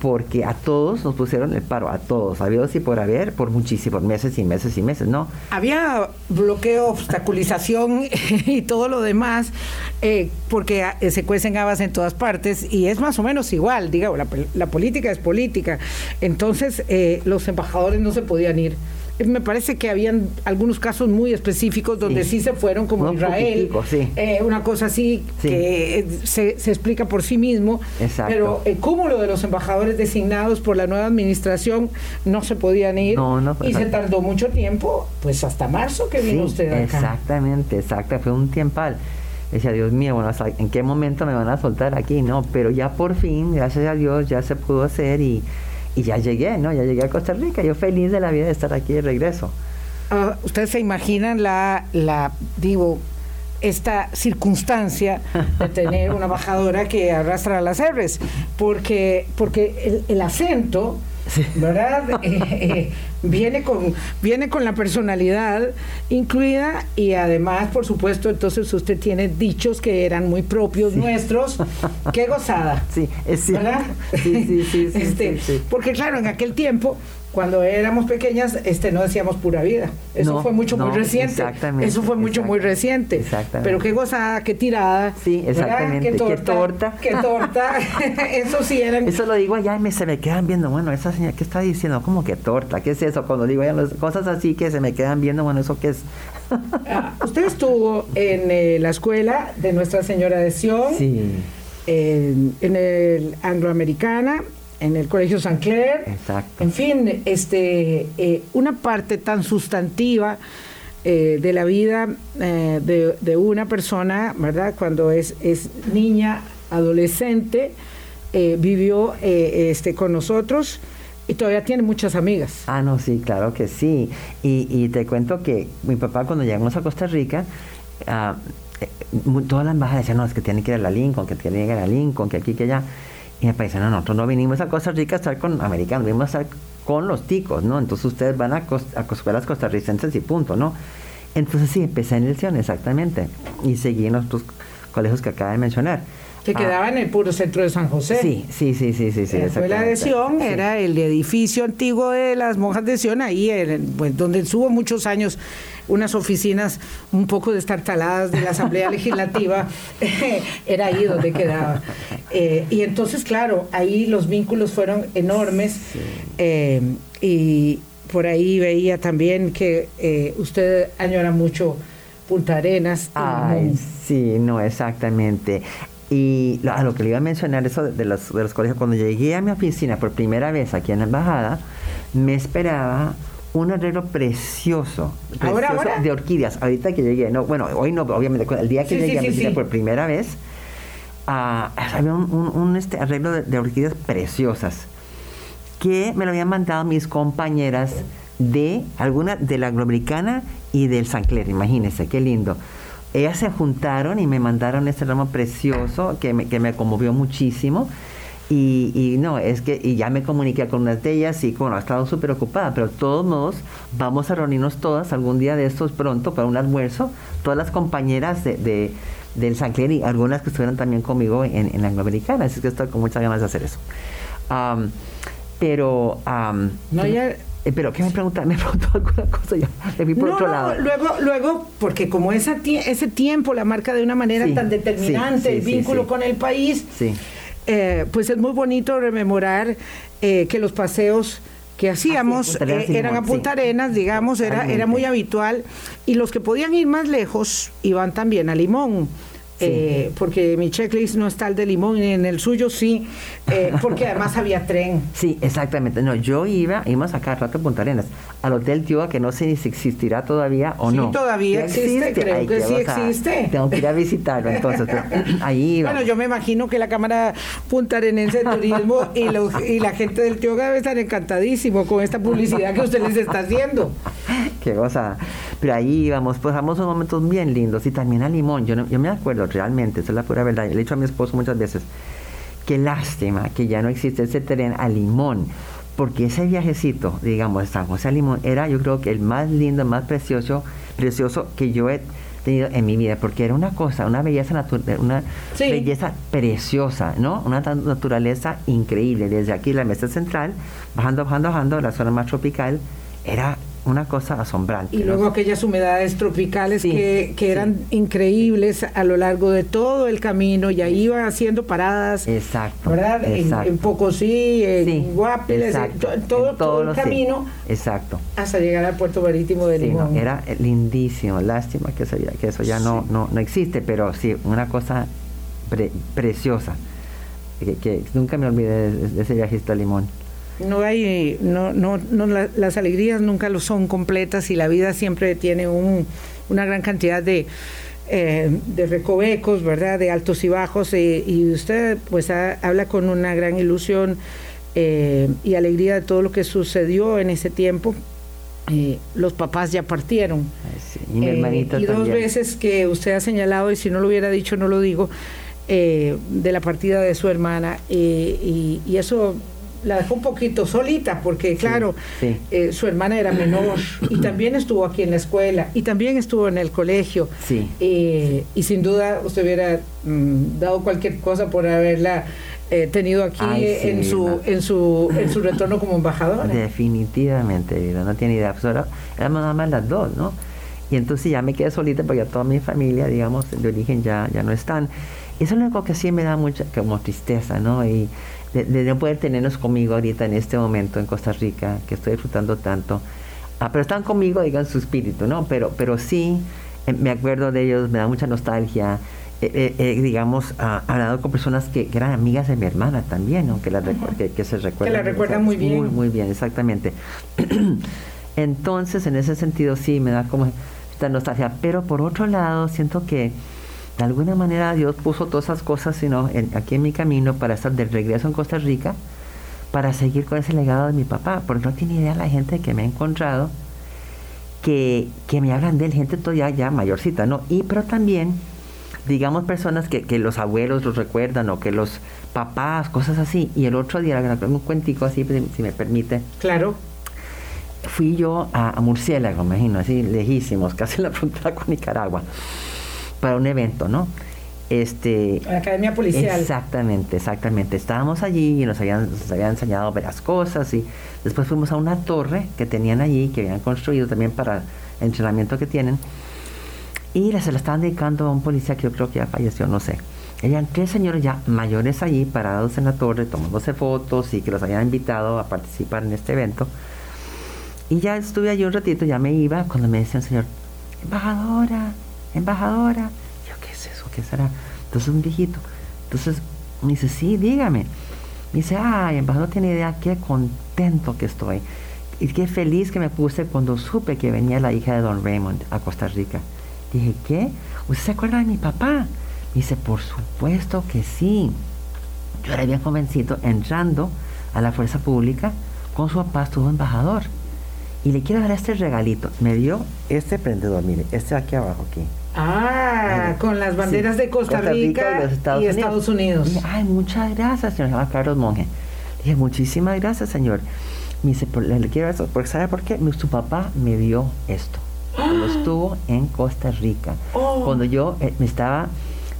porque a todos nos pusieron el paro, a todos, habidos y por haber, por muchísimos meses y meses y meses, ¿no? Había bloqueo, obstaculización y todo lo demás, eh, porque eh, se cuecen habas en todas partes y es más o menos igual, diga, la, política es política. Entonces, eh, los embajadores no se podían ir me parece que habían algunos casos muy específicos donde sí, se fueron, como Israel, eh, una cosa así que eh, se, explica por sí mismo, pero el cúmulo de los embajadores designados por la nueva administración no se podían ir y se tardó mucho tiempo, pues hasta marzo que vino usted acá. Exactamente, exacto, fue un tiempal. Decía, Dios mío, bueno, ¿en qué momento me van a soltar aquí? No, pero ya por fin, gracias a Dios, ya se pudo hacer y y ya llegué, ¿no? Ya llegué a Costa Rica. Yo feliz de la vida de estar aquí de regreso. Ah, ¿Ustedes se imaginan la, la, digo, esta circunstancia de tener una embajadora que arrastra las R's? Porque, porque el acento ¿verdad? Eh, eh, viene, con, viene con la personalidad incluida y además, por supuesto, entonces usted tiene dichos que eran muy propios nuestros. ¡Qué gozada! Sí, es cierto. ¿Verdad? Sí, sí, sí, este, Porque claro, en aquel tiempo cuando éramos pequeñas, este no decíamos pura vida. Eso fue mucho muy reciente. Exactamente. Eso fue mucho muy reciente. Exactamente. Pero qué gozada, qué tirada. Sí, exactamente. Qué torta. Qué torta. eso sí eran. Eso lo digo allá y me, se me quedan viendo, bueno, esa señora, ¿qué está diciendo? ¿Cómo que torta? ¿Qué es eso? Cuando digo allá cosas así que se me quedan viendo, bueno, ¿eso qué es? Ah, usted estuvo en eh, la escuela de Nuestra Señora de Sion. Sí. En, en el Angloamericana en el Colegio San Clair. Exacto. En fin, este, eh, una parte tan sustantiva eh, de la vida eh, de, una persona, ¿verdad? Cuando es, es niña, adolescente, vivió este, con nosotros y todavía tiene muchas amigas. Ah, no, sí, claro que sí. Y, te cuento que mi papá cuando llegamos a Costa Rica, ah, toda la embajada decía, no, es que tiene que ir a la Lincoln, que tiene que ir a la Lincoln, que aquí, que allá. Y me parece, no, nosotros no vinimos a Costa Rica a estar con americanos, vinimos a estar con los ticos, ¿no? Entonces ustedes van a, escuelas costarricenses y punto, ¿no? Entonces sí, empecé en lección, exactamente. Y seguí en los colegios que acaba de mencionar. Que quedaba en el puro centro de San José. Sí, sí, sí, sí, sí. la escuela de Sion era el edificio antiguo de las monjas de Sion, ahí pues, donde estuvo muchos años unas oficinas un poco destartaladas de la Asamblea Legislativa, era ahí donde quedaba. Eh, y entonces, claro, ahí los vínculos fueron enormes eh, y por ahí veía también que eh, usted añora mucho Punta Arenas. Ay, sí, no, exactamente. Y a lo que le iba a mencionar, eso de los, de los colegios, cuando llegué a mi oficina por primera vez aquí en la embajada, me esperaba un arreglo precioso, precioso de orquídeas. Ahorita que llegué, no, bueno, hoy no, obviamente, el día que llegué a mi oficina por primera vez, uh, había un, un, este arreglo de, orquídeas preciosas que me lo habían mandado mis compañeras de alguna de la Angloamericana y del Sancler, imagínense, qué lindo ellas se juntaron y me mandaron este ramo precioso que me, que me conmovió muchísimo. Y, y, no, es que y ya me comuniqué con unas de ellas y bueno, ha estado súper ocupada, pero de todos modos vamos a reunirnos todas algún día de estos pronto para un almuerzo, todas las compañeras de, de del San Clair y algunas que estuvieron también conmigo en, en la Angloamericana, así que estoy con muchas ganas de hacer eso. pero... no, ya eh, pero ¿qué me pregunta? Me preguntó alguna cosa, ya me fui por otro lado. Luego, luego, porque como esa, ese tiempo la marca de una manera tan determinante el vínculo con el país, eh, pues es muy bonito rememorar eh, que los paseos que hacíamos eran a Punta Arenas, digamos, era, era muy habitual, y los que podían ir más lejos iban también a Limón. Eh, porque mi checklist no está el de limón y en el suyo sí, eh, porque además había tren. Sí, exactamente. No, yo iba, íbamos a rato a Punta Arenas, al Hotel Tioga, que no sé si existirá todavía o no. Sí, todavía existe, creo que sí existe. tengo que ir a visitarlo, entonces, ahí iba. Bueno, yo me imagino que la Cámara Punta Arenense de Turismo y, y la gente del Tioga debe estar encantadísimo con esta publicidad que usted les está haciendo. Qué cosa. Pero ahí íbamos, pasamos unos momentos bien lindos y también a Limón. Yo, yo me acuerdo realmente, esa es la pura verdad. Le he dicho a mi esposo muchas veces, qué lástima que ya no existe ese tren a Limón, porque ese viajecito, digamos, de San José a Limón, era yo creo que el más lindo, más precioso, precioso que yo he tenido en mi vida, porque era una cosa, una belleza natural, una belleza preciosa, ¿no? Una naturaleza increíble. Desde aquí, la mesa central, bajando, bajando, bajando, la zona más tropical, era una cosa asombrante. Y luego aquellas humedades tropicales que, eran increíbles a lo largo de todo el camino, y ahí iban haciendo paradas. Exacto. ¿Verdad? En, Pocosí, en Guapiles, en, todo, el camino. Exacto. Hasta llegar al puerto marítimo de Limón. era lindísimo. Lástima que eso ya, que eso ya no, no, no existe, pero sí, una cosa preciosa. Que, nunca me olvidé de, ese viajito a Limón no hay, no, no, no las alegrías nunca lo son completas y la vida siempre tiene un, una gran cantidad de, eh, de recovecos, ¿verdad? De altos y bajos eh, y usted pues habla con una gran ilusión eh, y alegría de todo lo que sucedió en ese tiempo. los papás ya partieron. y mi y dos veces que usted ha señalado, y si no lo hubiera dicho, no lo digo, de la partida de su hermana. y, y eso la dejó un poquito solita porque claro eh, su hermana era menor y también estuvo aquí en la escuela y también estuvo en el colegio. Eh, y sin duda usted hubiera mm, dado cualquier cosa por haberla eh, tenido aquí en su en su en su retorno como embajadora. Definitivamente no tiene idea. Pues éramos nada más las dos no y entonces ya me quedé solita porque ya toda mi familia digamos de origen ya ya no están. Eso es lo único que sí me da mucha como tristeza no y de, no poder tenernos conmigo ahorita en este momento en Costa Rica, que estoy disfrutando tanto. Ah, pero están conmigo, digan su espíritu, ¿no? Pero, pero sí, eh, me acuerdo de ellos, me da mucha nostalgia. Eh, eh, digamos, ah, hablado con personas que, eran amigas de mi hermana también, ¿no? que, la que, se recuerdan. Que la recuerdan muy bien. Muy, muy bien, exactamente. Entonces, en ese sentido, sí, me da como esta nostalgia. Pero por otro lado, siento que de alguna manera Dios puso todas esas cosas sino aquí en mi camino para estar de regreso en Costa Rica, para seguir con ese legado de mi papá, porque no tiene idea la gente que me ha encontrado, que, me hablan de él, gente todavía ya mayorcita, ¿no? Y pero también digamos, personas que, que los abuelos los recuerdan o que los papás, cosas así. Y el otro día, un cuentico así, si me permite. Claro. Fui yo a, a Murciélago, imagino, así lejísimos, casi en la frontera con Nicaragua, para un evento, ¿no? Este, la Academia Policial. Exactamente, exactamente. Estábamos allí y nos habían, nos habían enseñado varias cosas y después fuimos a una torre que tenían allí, que habían construido también para el entrenamiento que tienen y se la estaban dedicando a un policía que yo creo que ya falleció, no sé. Habían tres señores ya mayores allí, parados en la torre, tomándose fotos y que los habían invitado a participar en este evento. Y ya estuve allí un ratito, ya me iba, cuando me decía el señor, embajadora, embajadora, ¿qué será? Entonces un viejito. Entonces me dice, sí, dígame. Me dice, ay, embajador tiene idea qué contento que estoy. Y qué feliz que me puse cuando supe que venía la hija de don Raymond a Costa Rica. Dije, ¿qué? ¿Usted se acuerda de mi papá? Me dice, por supuesto que sí. Yo era bien jovencito entrando a la fuerza pública con su papá estuvo embajador. Y le quiero dar este regalito. Me dio este prendedor, mire, este aquí abajo aquí. Ah, con las banderas de Costa, Rica, y, Estados, Unidos. ay, muchas gracias, señor. Carlos Monge. Dije, muchísimas gracias, señor. Me dice, le quiero eso, porque ¿sabe por qué? Su papá me dio esto. Cuando estuvo en Costa Rica. Oh. Cuando yo eh, me estaba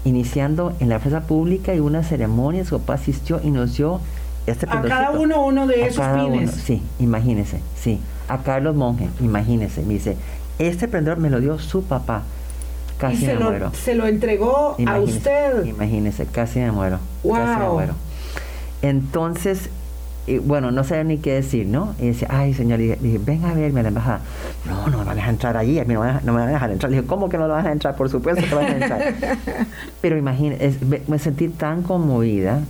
iniciando en la fuerza pública y una ceremonia, su papá asistió y nos dio este A cada uno uno de esos pines. sí, imagínese, sí. A Carlos Monge, imagínese. Me dice, este prendedor me lo dio su papá Casi se me lo, muero. Se lo entregó a usted. Imagínese, casi me muero. Casi me muero. Entonces, bueno, no sabía ni qué decir, ¿no? Y decía, ay, señor, y dije, ven a verme a la embajada. No, no me van a dejar entrar allí, a mí no me, van a dejar entrar. Le dije, ¿cómo que no lo van a entrar? Por supuesto que lo van a entrar. Pero imagínese, me sentí tan conmovida.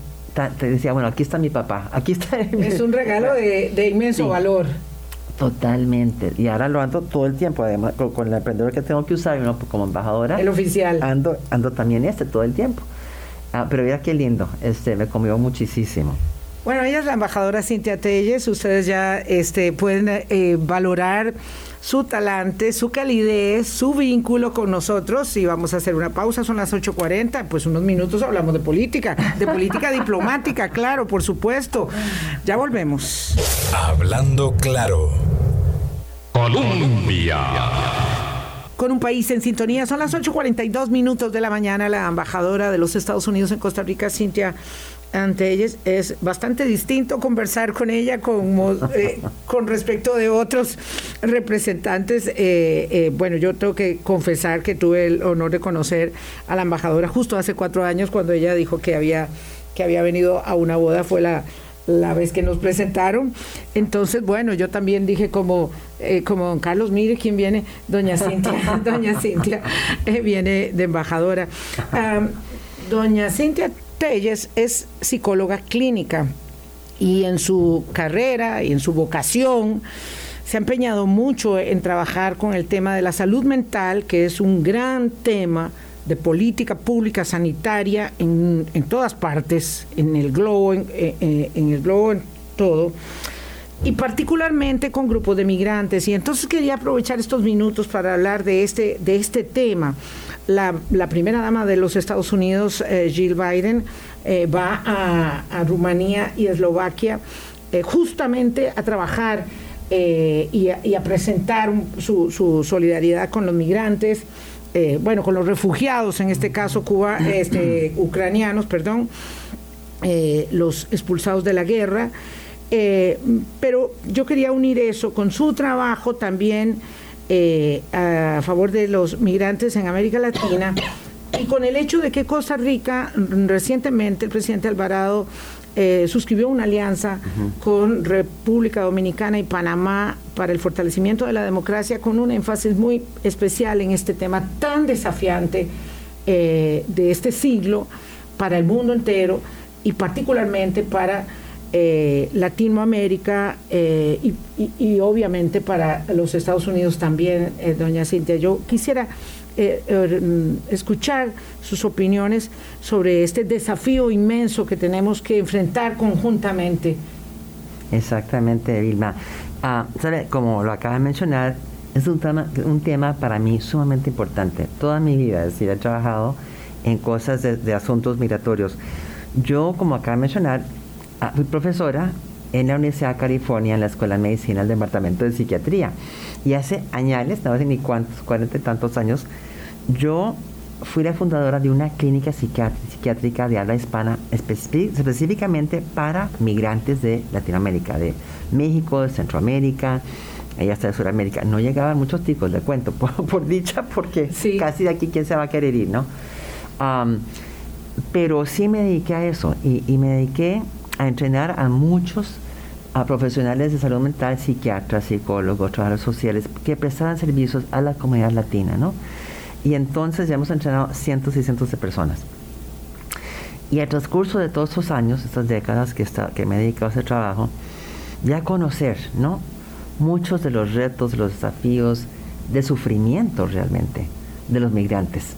te decía, bueno, aquí está mi papá, aquí está. Es un regalo de, de inmenso valor. Totalmente. Y ahora lo ando todo el tiempo, además, con, el emprendedor que tengo que usar ¿no? como embajadora. El oficial. Ando, ando también este todo el tiempo. Ah, pero mira qué lindo, este, me comió muchísimo. Bueno, ella es la embajadora Cintia Telles, ustedes ya este, pueden eh, valorar su talante, su calidez, su vínculo con nosotros. Y vamos a hacer una pausa, son las 8.40, pues unos minutos hablamos de política, de política diplomática, claro, por supuesto. Ya volvemos. Hablando claro. Colombia. Con un país en sintonía, son las 8.42 minutos de la mañana. La embajadora de los Estados Unidos en Costa Rica, Cintia ante ellas es bastante distinto conversar con ella como, eh, con respecto de otros representantes. Eh, eh, bueno, yo tengo que confesar que tuve el honor de conocer a la embajadora justo hace cuatro años cuando ella dijo que había, que había venido a una boda, fue la, la vez que nos presentaron. Entonces, bueno, yo también dije como, como don Carlos, mire quién viene, doña Cintia, doña Cintia viene de embajadora. doña Cintia Telles es psicóloga clínica y en su carrera y en su vocación se ha empeñado mucho en trabajar con el tema de la salud mental, que es un gran tema de política pública sanitaria en, todas partes, en el globo, en, en el globo en todo y particularmente con grupos de migrantes. Y entonces quería aprovechar estos minutos para hablar de este, de este tema. La, primera dama de los Estados Unidos, eh, Jill Biden, eh, va a, Rumanía y Eslovaquia eh, justamente a trabajar y a, presentar su, solidaridad con los migrantes. bueno, con los refugiados, en este caso Cuba, este, ucranianos, perdón, los expulsados de la guerra, eh, pero yo quería unir eso con su trabajo también eh, a favor de los migrantes en América Latina y con el hecho de que Costa Rica, recientemente el presidente Alvarado eh, suscribió una alianza con República Dominicana y Panamá para el fortalecimiento de la democracia con un énfasis muy especial en este tema tan desafiante de este siglo para el mundo entero y particularmente para eh, Latinoamérica eh, y, obviamente para los Estados Unidos también, eh, doña Cintia. Yo quisiera escuchar sus opiniones sobre este desafío inmenso que tenemos que enfrentar conjuntamente. Exactamente, Vilma. Ah, ¿sabe? Como lo acaba de mencionar, es un tema, un tema para mí sumamente importante. Toda mi vida, es decir, he trabajado en cosas de, asuntos migratorios. Yo, como acaba de mencionar, ah, fui profesora en la Universidad de California, en la Escuela de Medicina, el Departamento de Psiquiatría. Y hace años, no sé ni cuántos, cuarenta y tantos años, yo fui la fundadora de una clínica psiquiátrica de habla hispana específicamente para migrantes de Latinoamérica, de México, de Centroamérica, y hasta de Sudamérica. No llegaban muchos tipos, le cuento, por, dicha, porque casi de aquí quién se va a querer ir, ¿no? pero sí me dediqué a eso y, y, me dediqué a entrenar a muchos a profesionales de salud mental, psiquiatras, psicólogos, trabajadores sociales, que prestaban servicios a la comunidad latina, ¿no? Y entonces ya hemos entrenado cientos y cientos de personas. Y al transcurso de todos estos años, estas décadas que, está, que me he dedicado a ese trabajo, ya conocer, ¿no? Muchos de los retos, los desafíos, de sufrimiento realmente de los migrantes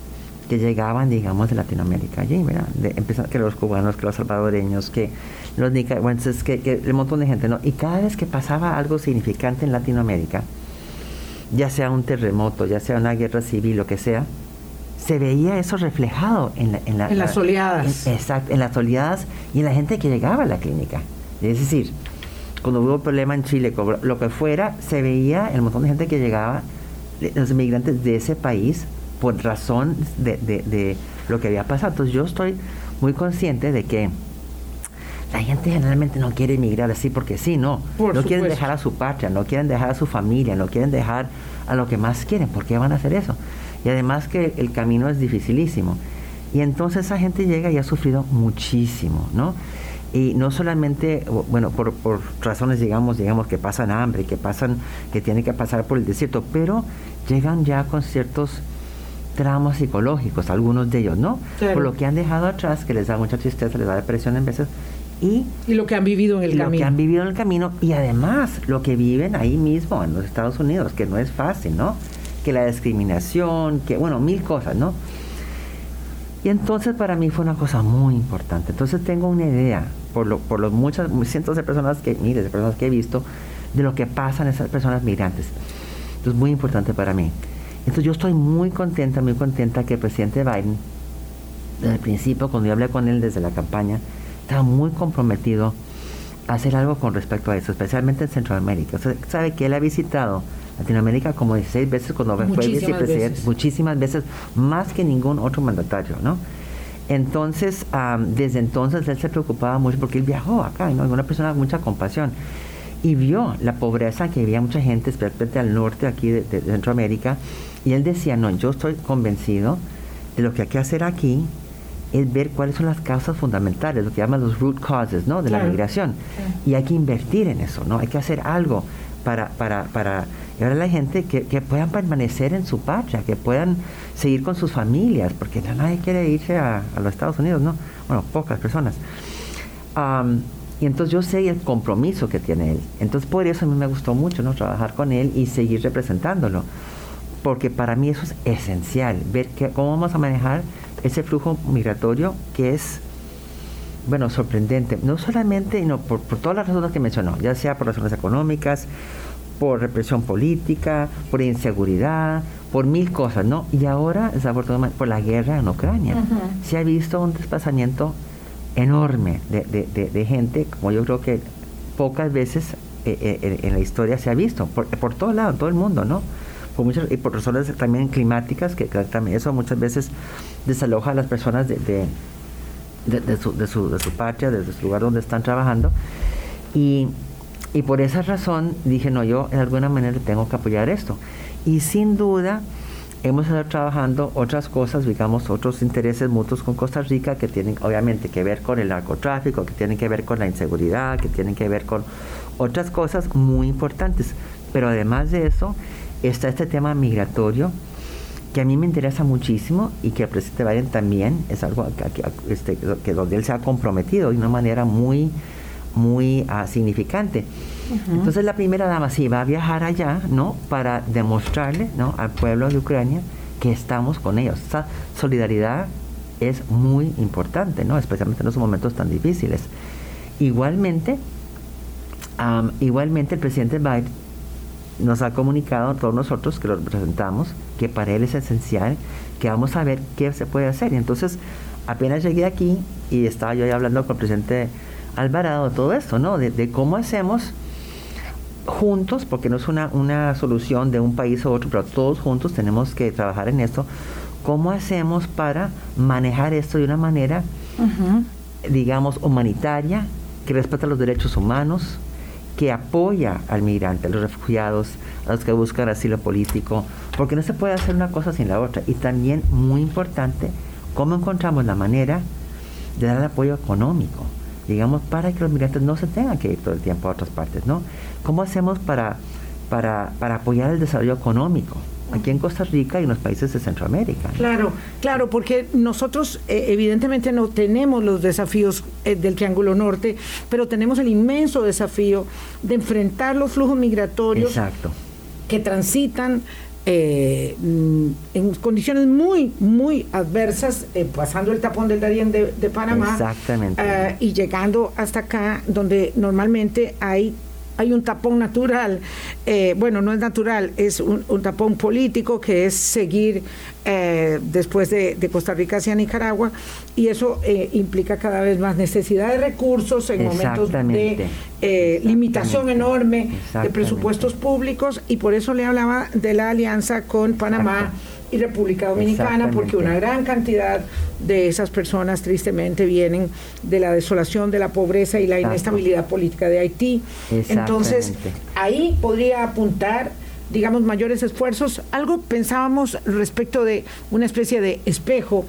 que llegaban, digamos, de Latinoamérica allí, ¿verdad? De, que los cubanos, que los salvadoreños, que los nicaragüenses, que, que un montón de gente, ¿no? Y cada vez que pasaba algo significante en Latinoamérica, ya sea un terremoto, ya sea una guerra civil, lo que sea, se veía eso reflejado en, en, las oleadas. exacto, en las oleadas y en la gente que llegaba a la clínica. Es decir, cuando hubo problema en Chile, lo que fuera, se veía el montón de gente que llegaba, los inmigrantes de ese país, por razón de, de lo que había pasado. Entonces yo estoy muy consciente de que la gente generalmente no quiere emigrar así porque sí, no. no quieren dejar a su patria, no quieren dejar a su familia, no quieren dejar a lo que más quieren. ¿Por qué van a hacer eso? Y además que el camino es dificilísimo. Y entonces esa gente llega y ha sufrido muchísimo, ¿no? Y no solamente, bueno, por, por razones, digamos, digamos, que pasan hambre, que pasan, que tienen que pasar por el desierto, pero llegan ya con ciertos traumas psicológicos, algunos de ellos, ¿no? Por lo que han dejado atrás, que les da mucha tristeza, les da depresión en veces, y, lo que han vivido en el camino. Lo que han vivido en el camino y además lo que viven ahí mismo en los Estados Unidos, que no es fácil, ¿no? Que la discriminación, que bueno, mil cosas, ¿no? Y entonces para mí fue una cosa muy importante. Entonces tengo una idea, por, lo, por los muchas, cientos de personas que, miles de personas que he visto, de lo que pasan esas personas migrantes. Entonces muy importante para mí. Entonces yo estoy muy contenta, muy contenta que el presidente Biden, desde el principio, cuando yo hablé con él desde la campaña, está muy comprometido a hacer algo con respecto a eso, especialmente en Centroamérica. sabe que él ha visitado Latinoamérica como 16 veces cuando fue vicepresidente, muchísimas veces, más que ningún otro mandatario, ¿no? Entonces, desde entonces él se preocupaba mucho porque él viajó acá, ¿no? Una persona con mucha compasión y vio la pobreza que había mucha gente, especialmente al norte aquí de, de Centroamérica, y él decía, no, yo estoy convencido de lo que hay que hacer aquí es ver cuáles son las causas fundamentales, lo que llaman los root causes, ¿no? De la migración. Y hay que invertir en eso, ¿no? Hay que hacer algo para, para, para llevar a la gente que, puedan permanecer en su patria, que puedan seguir con sus familias, porque nadie quiere irse a, los Estados Unidos, ¿no? Bueno, pocas personas. y entonces yo sé el compromiso que tiene él. Entonces por eso a mí me gustó mucho, ¿no? Trabajar con él y seguir representándolo. Porque para mí eso es esencial, ver que, cómo vamos a manejar ese flujo migratorio que es, bueno, sorprendente. No solamente no, por, todas las razones que mencionó, ya sea por razones económicas, por represión política, por inseguridad, por mil cosas, ¿no? Y ahora, desafortunadamente, por la guerra en Ucrania, se ha visto un desplazamiento enorme de, gente, como yo creo que pocas veces eh, eh, en la historia se ha visto, por, por todo lado, en todo el mundo, ¿no? Por muchas, y por razones también climáticas, que, también eso muchas veces desaloja a las personas de, de, su, de, su, de su patria, desde su lugar donde están trabajando. Y, y por esa razón dije, no, yo de alguna manera tengo que apoyar esto. Y sin duda hemos estado trabajando otras cosas, digamos, otros intereses mutuos con Costa Rica que tienen obviamente que ver con el narcotráfico, que tienen que ver con la inseguridad, que tienen que ver con otras cosas muy importantes. Pero además de eso, está este tema migratorio que a mí me interesa muchísimo y que el presidente Biden también es algo que, este, que donde él se ha comprometido de una manera muy, muy ah, significante. Entonces la primera dama sí va a viajar allá, ¿no? Para demostrarle, ¿no? Al pueblo de Ucrania que estamos con ellos. Esa solidaridad es muy importante, ¿no? Especialmente en esos momentos tan difíciles. Igualmente, igualmente el presidente Biden nos ha comunicado a todos nosotros que lo representamos que para él es esencial que vamos a ver qué se puede hacer. Y entonces, apenas llegué aquí y estaba yo hablando con el presidente Alvarado de todo esto, ¿no? De, cómo hacemos juntos, porque no es una, una solución de un país u otro, pero todos juntos tenemos que trabajar en esto, cómo hacemos para manejar esto de una manera, digamos, humanitaria, que respeta los derechos humanos, que apoya al migrante, a los refugiados, a los que buscan asilo político, porque no se puede hacer una cosa sin la otra. Y también, muy importante, cómo encontramos la manera de dar apoyo económico, digamos, para que los migrantes no se tengan que ir todo el tiempo a otras partes, ¿no? ¿Cómo hacemos para, para, para apoyar el desarrollo económico? Aquí en Costa Rica y en los países de Centroamérica. Claro, claro, porque nosotros eh, evidentemente no tenemos los desafíos eh, del Triángulo Norte, pero tenemos el inmenso desafío de enfrentar los flujos migratorios Exacto. que transitan eh, mm, en condiciones muy, muy adversas, pasando el tapón del Darién de, de Panamá Exactamente. y llegando hasta acá, donde normalmente hay hay un tapón natural, eh, bueno, no es natural, es un, tapón político que es seguir eh, después de, Costa Rica hacia Nicaragua y eso eh, implica cada vez más necesidad de recursos en momentos de limitación enorme de presupuestos públicos y por eso le hablaba de la alianza con Panamá y República Dominicana, porque una gran cantidad de esas personas tristemente vienen de la desolación, de la pobreza y la inestabilidad política de Haití. Entonces, ahí podría apuntar digamos, mayores esfuerzos. Algo pensábamos respecto de una especie de espejo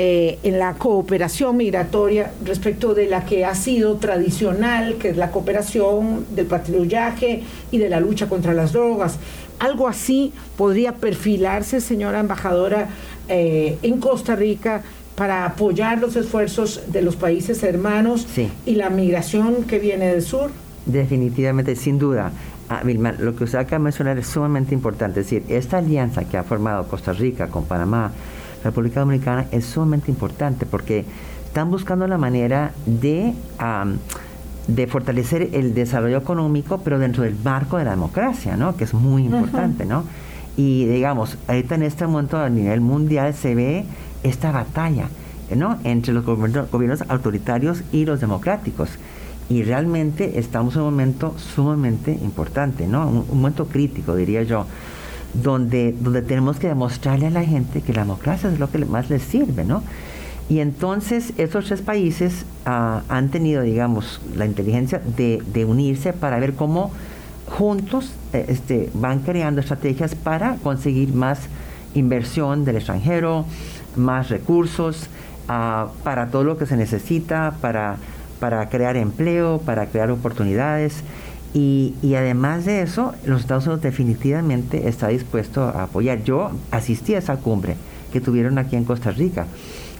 eh, en la cooperación migratoria respecto de la que ha sido tradicional, que es la cooperación del patrullaje y de la lucha contra las drogas. Algo así podría perfilarse, señora embajadora, eh, en Costa Rica para apoyar los esfuerzos de los países hermanos y la migración que viene del sur. Definitivamente, sin duda. Ah, Vilma, lo que usted acaba de mencionar es sumamente importante. Es decir, esta alianza que ha formado Costa Rica con Panamá, República Dominicana es sumamente importante porque están buscando la manera de, de fortalecer el desarrollo económico, pero dentro del marco de la democracia, ¿no? que es muy importante. ¿no? Y digamos, ahorita en este momento a nivel mundial se ve esta batalla ¿no? entre los gobiernos, autoritarios y los democráticos. Y realmente estamos en un momento sumamente importante, ¿no? un momento crítico, diría yo donde, donde tenemos que demostrarle a la gente que la democracia es lo que más les sirve, ¿no? Y entonces esos tres países ah, han tenido, digamos, la inteligencia de, unirse para ver cómo juntos eh, este, van creando estrategias para conseguir más inversión del extranjero, más recursos, ah, para todo lo que se necesita, para, para crear empleo, para crear oportunidades. Y, además de eso, los Estados Unidos definitivamente está dispuesto a apoyar. Yo asistí a esa cumbre que tuvieron aquí en Costa Rica.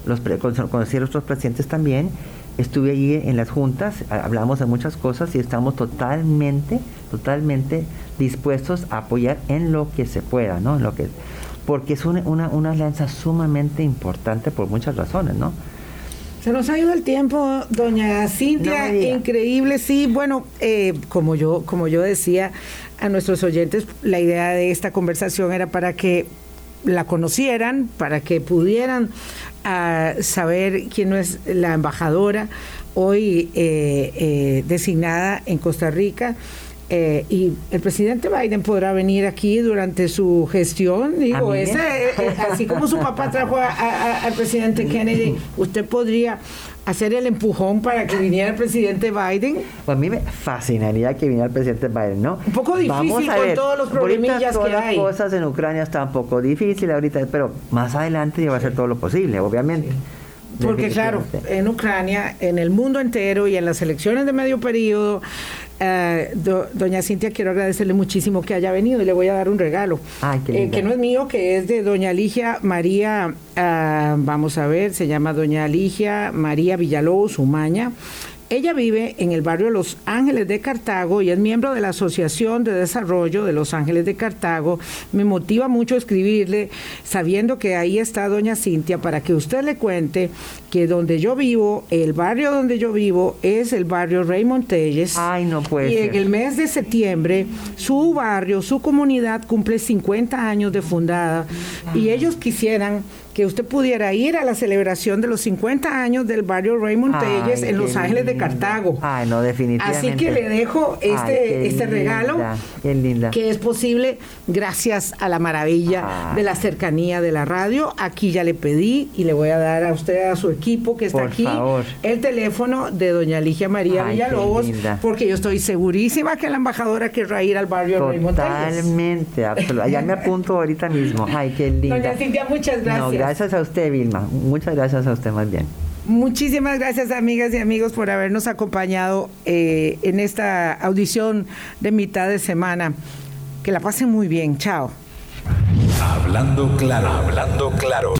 Los conocí a otros presidentes también. Estuve allí en las juntas, hablamos de muchas cosas y estamos totalmente, totalmente dispuestos a apoyar en lo que se pueda, ¿no? En lo que, porque es una, una, una alianza sumamente importante por muchas razones, ¿no? Se nos ha ido el tiempo, doña Cintia, increíble, sí. Bueno, eh, como yo, como yo decía a nuestros oyentes, la idea de esta conversación era para que la conocieran, para que pudieran ah, saber quién es la embajadora hoy eh, eh, designada en Costa Rica. Eh, y el presidente Biden podrá venir aquí durante su gestión, digo, ese, eh, eh, así como su papá trajo al presidente Kennedy, usted podría hacer el empujón para que viniera el presidente Biden. Pues a mí me fascinaría que viniera el presidente Biden, ¿no? Un poco difícil con todos los problemillas que hay. las cosas en Ucrania está un poco difícil ahorita, pero más adelante ya va a hacer todo lo posible, obviamente. Porque claro, en Ucrania, en el mundo entero y en las elecciones de medio periodo, eh, doña Cintia, quiero agradecerle muchísimo que haya venido y le voy a dar un regalo. Eh, que no es mío, que es de doña Ligia María, ah, vamos a ver, se llama doña Ligia María Villalobos Umaña. Ella vive en el barrio Los Ángeles de Cartago y es miembro de la Asociación de Desarrollo de Los Ángeles de Cartago. Me motiva mucho escribirle sabiendo que ahí está doña Cintia para que usted le cuente que donde yo vivo, el barrio donde yo vivo es el barrio Raymond Telles. Ay, no puede Y ser. en el mes de septiembre su barrio, su comunidad cumple 50 años de fundada y ellos quisieran que usted pudiera ir a la celebración de los 50 años del barrio Raymond Ay, Telles en Los Ángeles de. Cartago. Ay, no, definitivamente. Así que le dejo este, Ay, este regalo linda, Qué linda. que es posible gracias a la maravilla Ay. de la cercanía de la radio. Aquí ya le pedí y le voy a dar a usted, a su equipo que está Por aquí, favor. el teléfono de doña Ligia María Villalobos, porque yo estoy segurísima que la embajadora querrá ir al barrio Raymond Telles. Totalmente, absolutamente. Ya me apunto ahorita mismo. Ay, qué linda. Doña Cintia, muchas gracias. No, gracias a usted, Vilma. Muchas gracias a usted más bien. Muchísimas gracias, amigas y amigos, por habernos acompañado eh, en esta audición de mitad de semana. Que la pasen muy bien. Chao. Hablando claro, hablando claro.